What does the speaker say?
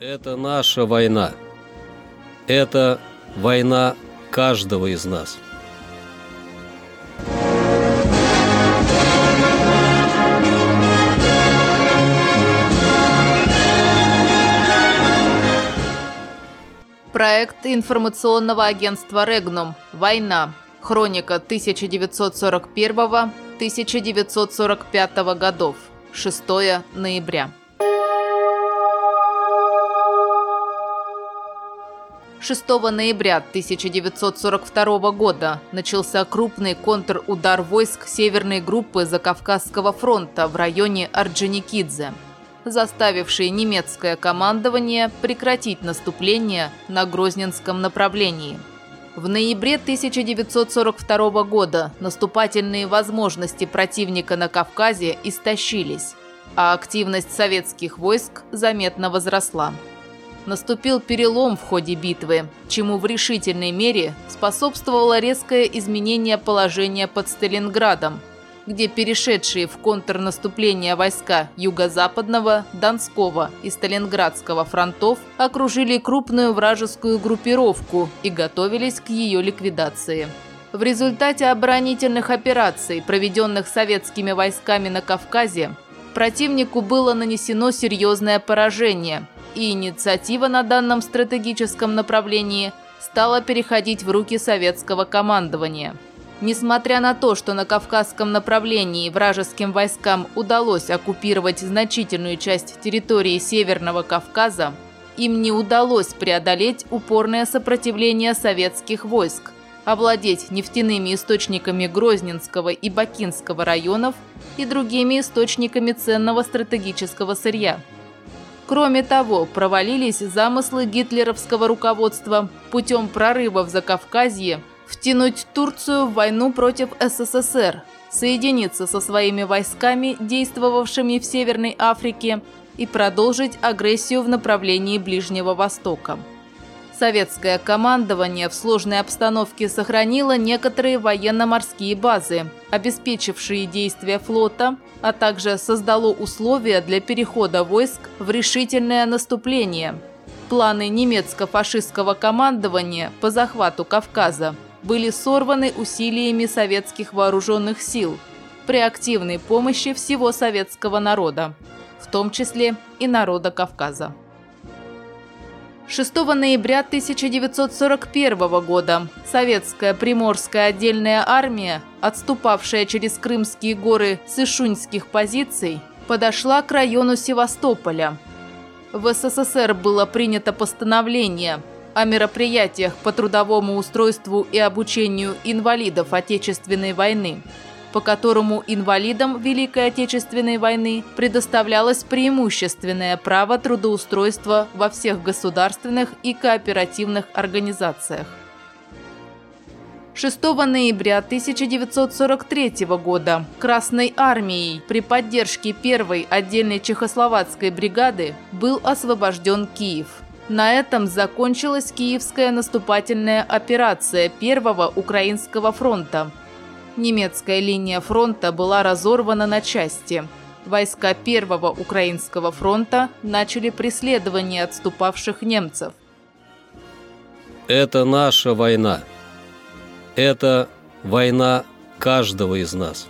Это наша война. Это война каждого из нас. Проект информационного агентства «Регнум. Война. Хроника 1941-1945 годов. 6 ноября. 6 ноября 1942 года начался крупный контрудар войск Северной группы Закавказского фронта в районе Орджоникидзе, заставивший немецкое командование прекратить наступление на Грозненском направлении. В ноябре 1942 года наступательные возможности противника на Кавказе истощились, а активность советских войск заметно возросла наступил перелом в ходе битвы, чему в решительной мере способствовало резкое изменение положения под Сталинградом, где перешедшие в контрнаступление войска Юго-Западного, Донского и Сталинградского фронтов окружили крупную вражескую группировку и готовились к ее ликвидации. В результате оборонительных операций, проведенных советскими войсками на Кавказе, противнику было нанесено серьезное поражение – и инициатива на данном стратегическом направлении стала переходить в руки советского командования. Несмотря на то, что на Кавказском направлении вражеским войскам удалось оккупировать значительную часть территории Северного Кавказа, им не удалось преодолеть упорное сопротивление советских войск, овладеть нефтяными источниками Грозненского и Бакинского районов и другими источниками ценного стратегического сырья. Кроме того, провалились замыслы гитлеровского руководства путем прорыва в Закавказье втянуть Турцию в войну против СССР, соединиться со своими войсками, действовавшими в Северной Африке, и продолжить агрессию в направлении Ближнего Востока. Советское командование в сложной обстановке сохранило некоторые военно-морские базы, обеспечившие действия флота, а также создало условия для перехода войск в решительное наступление. Планы немецко-фашистского командования по захвату Кавказа были сорваны усилиями советских вооруженных сил при активной помощи всего советского народа, в том числе и народа Кавказа. 6 ноября 1941 года советская Приморская отдельная армия, отступавшая через Крымские горы с Ишуньских позиций, подошла к району Севастополя. В СССР было принято постановление о мероприятиях по трудовому устройству и обучению инвалидов Отечественной войны – по которому инвалидам Великой Отечественной войны предоставлялось преимущественное право трудоустройства во всех государственных и кооперативных организациях. 6 ноября 1943 года Красной армией при поддержке первой отдельной чехословацкой бригады был освобожден Киев. На этом закончилась Киевская наступательная операция Первого Украинского фронта, немецкая линия фронта была разорвана на части. Войска Первого Украинского фронта начали преследование отступавших немцев. Это наша война. Это война каждого из нас.